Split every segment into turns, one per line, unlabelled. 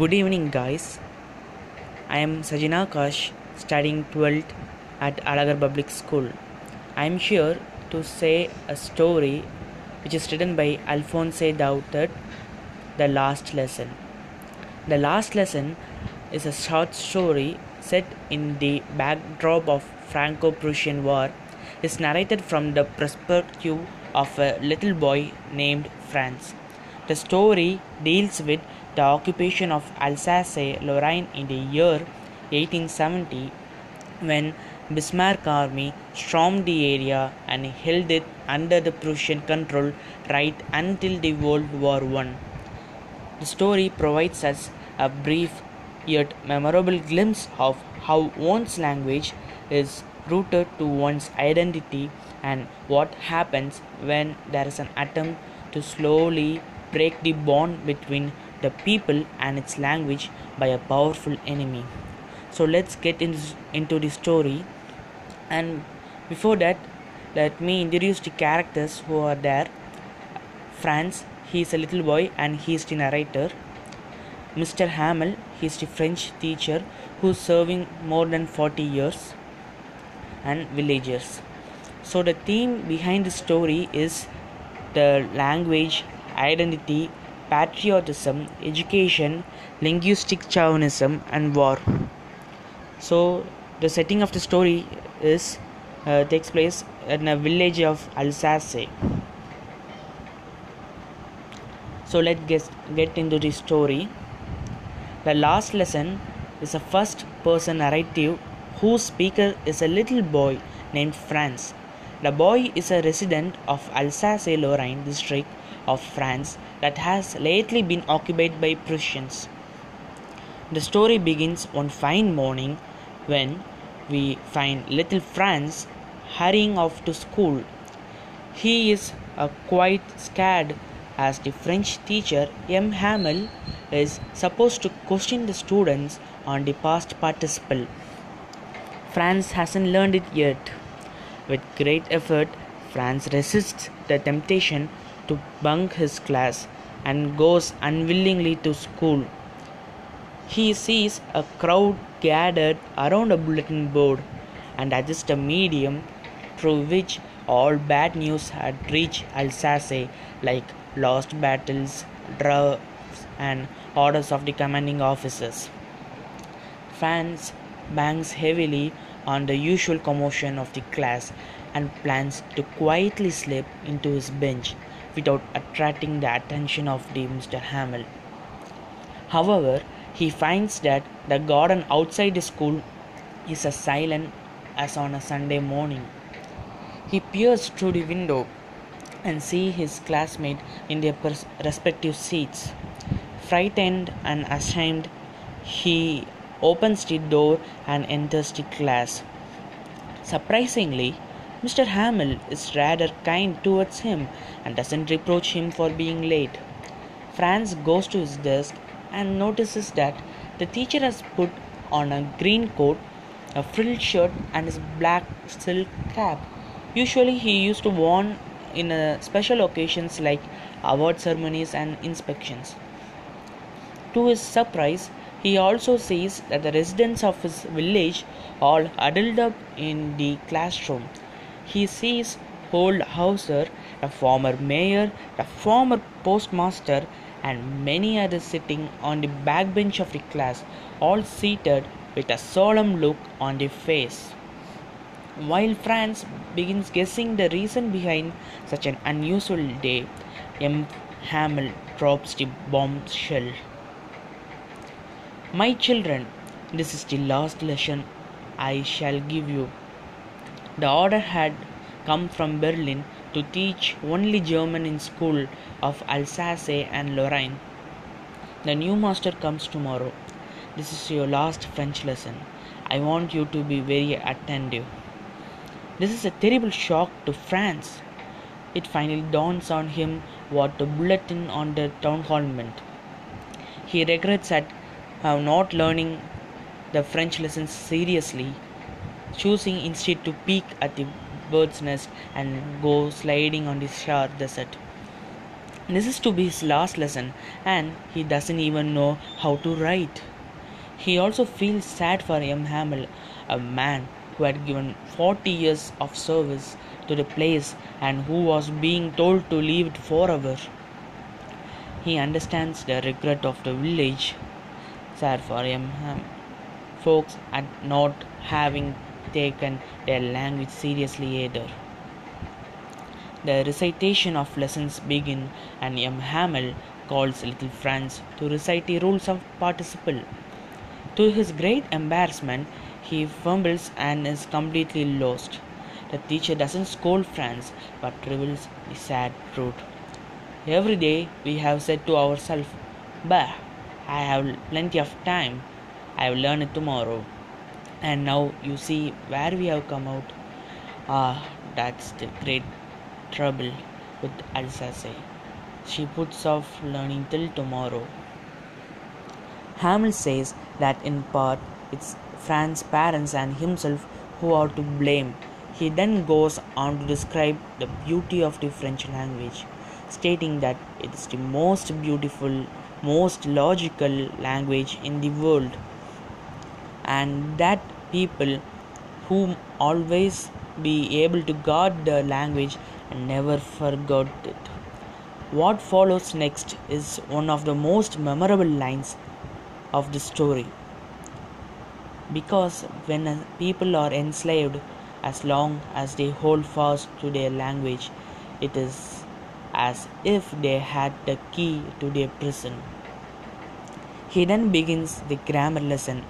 Good evening, guys. I am Sajina Kash, studying 12th at Alagar Public School. I am here to say a story which is written by Alphonse Daudet, The Last Lesson. The Last Lesson is a short story set in the backdrop of Franco-Prussian War. It's narrated from the perspective of a little boy named Franz. The story deals with the occupation of Alsace-Lorraine in the year 1870 when Bismarck army stormed the area and held it under the Prussian control right until the World War I. The story provides us a brief yet memorable glimpse of how one's language is rooted to one's identity and what happens when there is an attempt to slowly break the bond between the people and its language by a powerful enemy. So let's get in, into the story. And before that, let me introduce the characters who are there. Franz, he is a little boy and he is the narrator. Mr. Hamel, he is the French teacher who is serving more than 40 years. And villagers. So the theme behind the story is the language, identity, patriotism, education, linguistic chauvinism, and war. So the setting of the story is uh, takes place in a village of Alsace. So let's get, get into the story. The last lesson is a first person narrative whose speaker is a little boy named Franz. The boy is a resident of Alsace Lorraine district of France that has lately been occupied by Prussians. The story begins one fine morning when we find little Franz hurrying off to school. He is uh, quite scared as the French teacher M. Hamel is supposed to question the students on the past participle. Franz hasn't learned it yet. With great effort, Franz resists the temptation to bunk his class and goes unwillingly to school. He sees a crowd gathered around a bulletin board and adjusts a medium through which all bad news had reached Alsace, like lost battles, drafts, and orders of the commanding officers. Franz bangs heavily on the usual commotion of the class and plans to quietly slip into his bench without attracting the attention of the Mr. Hamel. However, he finds that the garden outside the school is as silent as on a Sunday morning. He peers through the window and sees his classmates in their pers- respective seats. Frightened and ashamed, he opens the door and enters the class. Surprisingly, Mr. Hamel is rather kind towards him and doesn't reproach him for being late. Franz goes to his desk and notices that the teacher has put on a green coat, a frilled shirt, and his black silk cap. Usually, he used to worn in uh, special occasions like award ceremonies and inspections. To his surprise, he also sees that the residents of his village all huddled up in the classroom. He sees old Hauser, a former mayor, a former postmaster, and many others sitting on the backbench of the class, all seated with a solemn look on their face. While Franz begins guessing the reason behind such an unusual day, M. Hamel drops the bombshell. My children, this is the last lesson I shall give you. The order had come from Berlin to teach only German in school of Alsace and Lorraine. The new master comes tomorrow. This is your last French lesson. I want you to be very attentive. This is a terrible shock to Franz. It finally dawns on him what the bulletin on the town hall meant. He regrets at uh, not learning the French lessons seriously, choosing instead to peek at the bird's nest and go sliding on the Saar desert. This is to be his last lesson, and he doesn't even know how to write. He also feels sad for M. Hamel, a man who had given 40 years of service to the place and who was being told to leave it forever. He understands the regret of the village, sad for M. Hamel, folks at not having taken their language seriously either. The recitation of lessons begin and M. Hamel calls little Franz to recite the rules of participle. To his great embarrassment, he fumbles and is completely lost. The teacher doesn't scold Franz but reveals the sad truth. Every day we have said to ourselves, Bah, I have plenty of time. I will learn it tomorrow. And now you see where we have come out. Ah, that's the great trouble with Alsace. She puts off learning till tomorrow. Hamel says that in part it's Franz's parents and himself who are to blame. He then goes on to describe the beauty of the French language, stating that it is the most beautiful, most logical language in the world, and that people who always be able to guard the language and never forgot it. What follows next is one of the most memorable lines of the story. Because when people are enslaved, as long as they hold fast to their language, it is as if they had the key to their prison. He then begins the grammar lesson.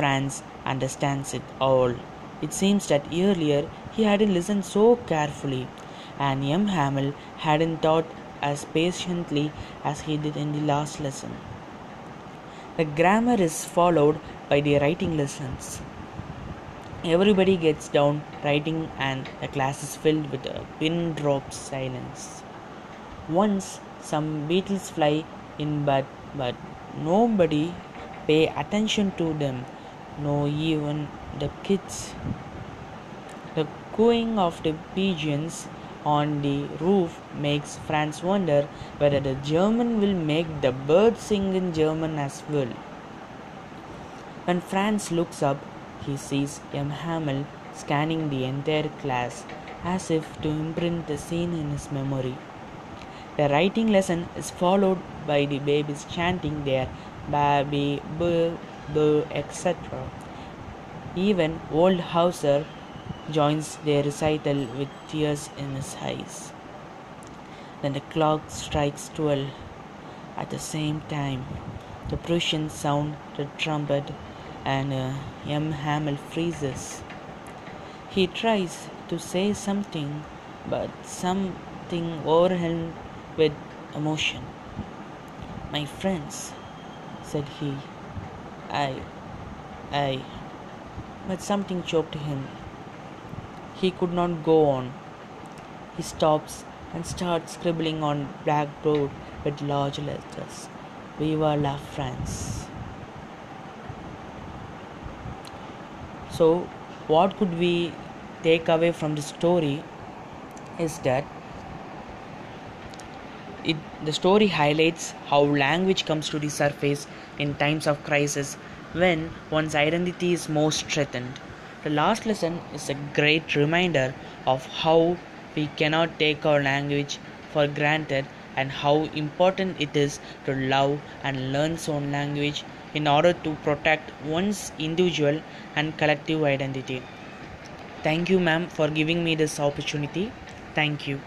Franz understands it all. It seems that earlier he hadn't listened so carefully, and M. Hamel hadn't taught as patiently as he did in the last lesson. The grammar is followed by the writing lessons. Everybody gets down writing, and the class is filled with a pin drop silence. Once some beetles fly in, but but nobody pay attention to them, no even the kids. The cooing of the pigeons on the roof makes Franz wonder whether the German will make the birds sing in German as well. When Franz looks up, he sees M. Hamel scanning the entire class as if to imprint the scene in his memory. The writing lesson is followed by the babies chanting their baby, boo, etc. Even old Hauser joins their recital with tears in his eyes. Then the clock strikes twelve. At the same time, the Prussians sound the trumpet and uh, M. Hamel freezes. He tries to say something, but something overwhelmed with emotion. My friends, said he, I, I, but something choked him. He could not go on. He stops and starts scribbling on blackboard with large letters. Viva la France. So, what could we take away from the story is that it, the story highlights how language comes to the surface in times of crisis when one's identity is most threatened. The last lesson is a great reminder of how we cannot take our language for granted and how important it is to love and learn own language in order to protect one's individual and collective identity. Thank you, ma'am, for giving me this opportunity. Thank you.